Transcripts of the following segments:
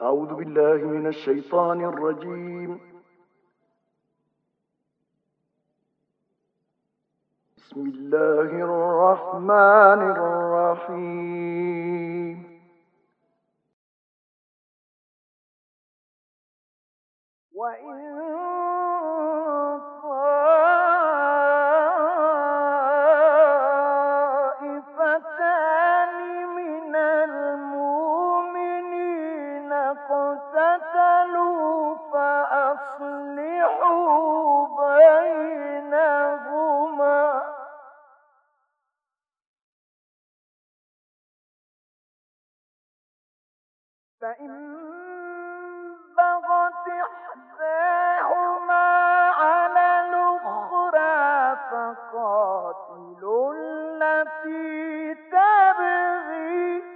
أعوذ بالله من الشيطان الرجيم. بسم الله الرحمن الرحيم. وإن التي تبغي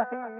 أهي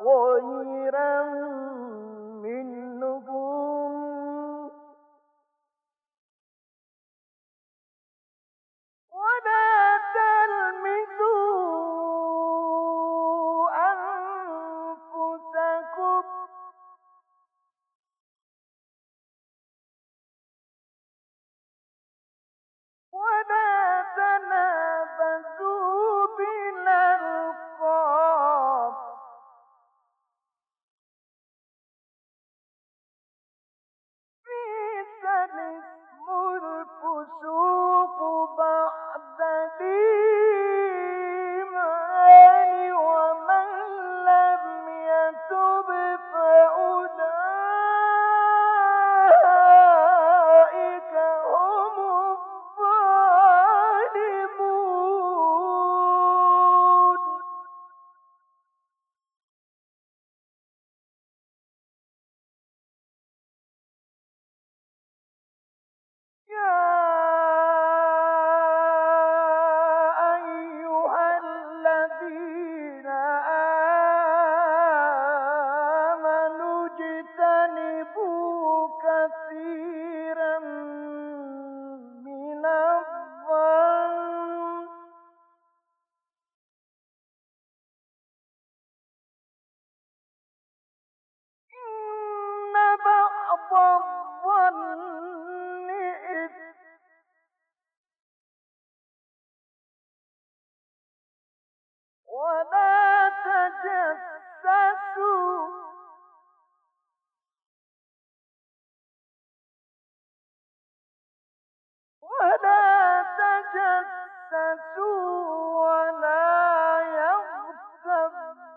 خيرا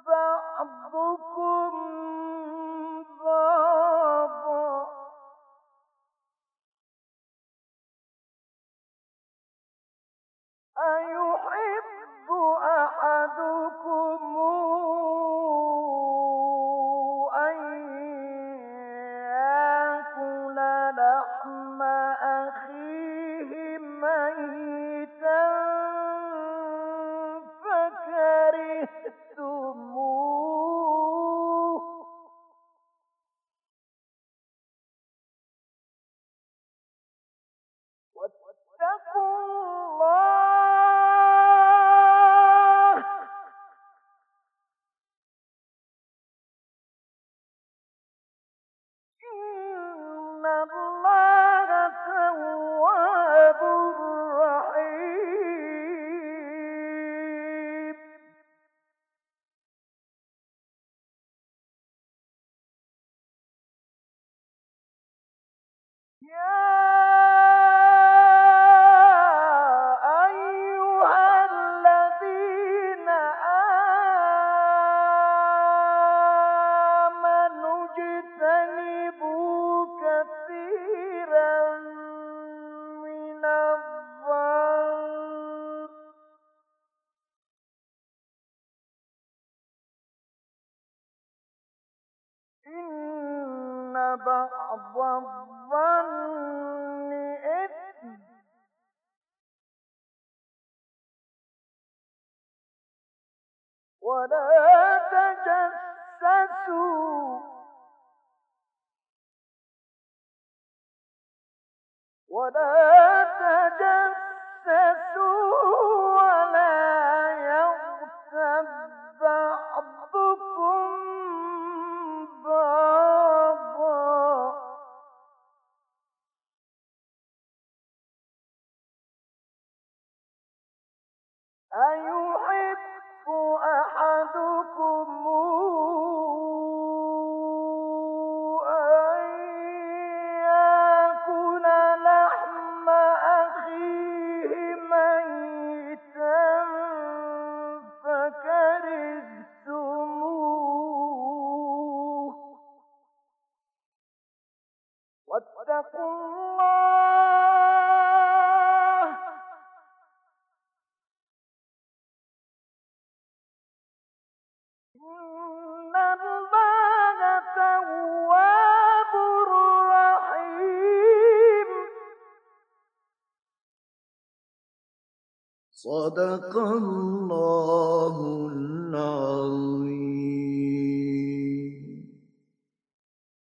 بعضكم الله تواب ولا تجسسوا. ولا تجسسوا ولا يغتب بعضكم بابا أيوة. أحدكم صدق الله.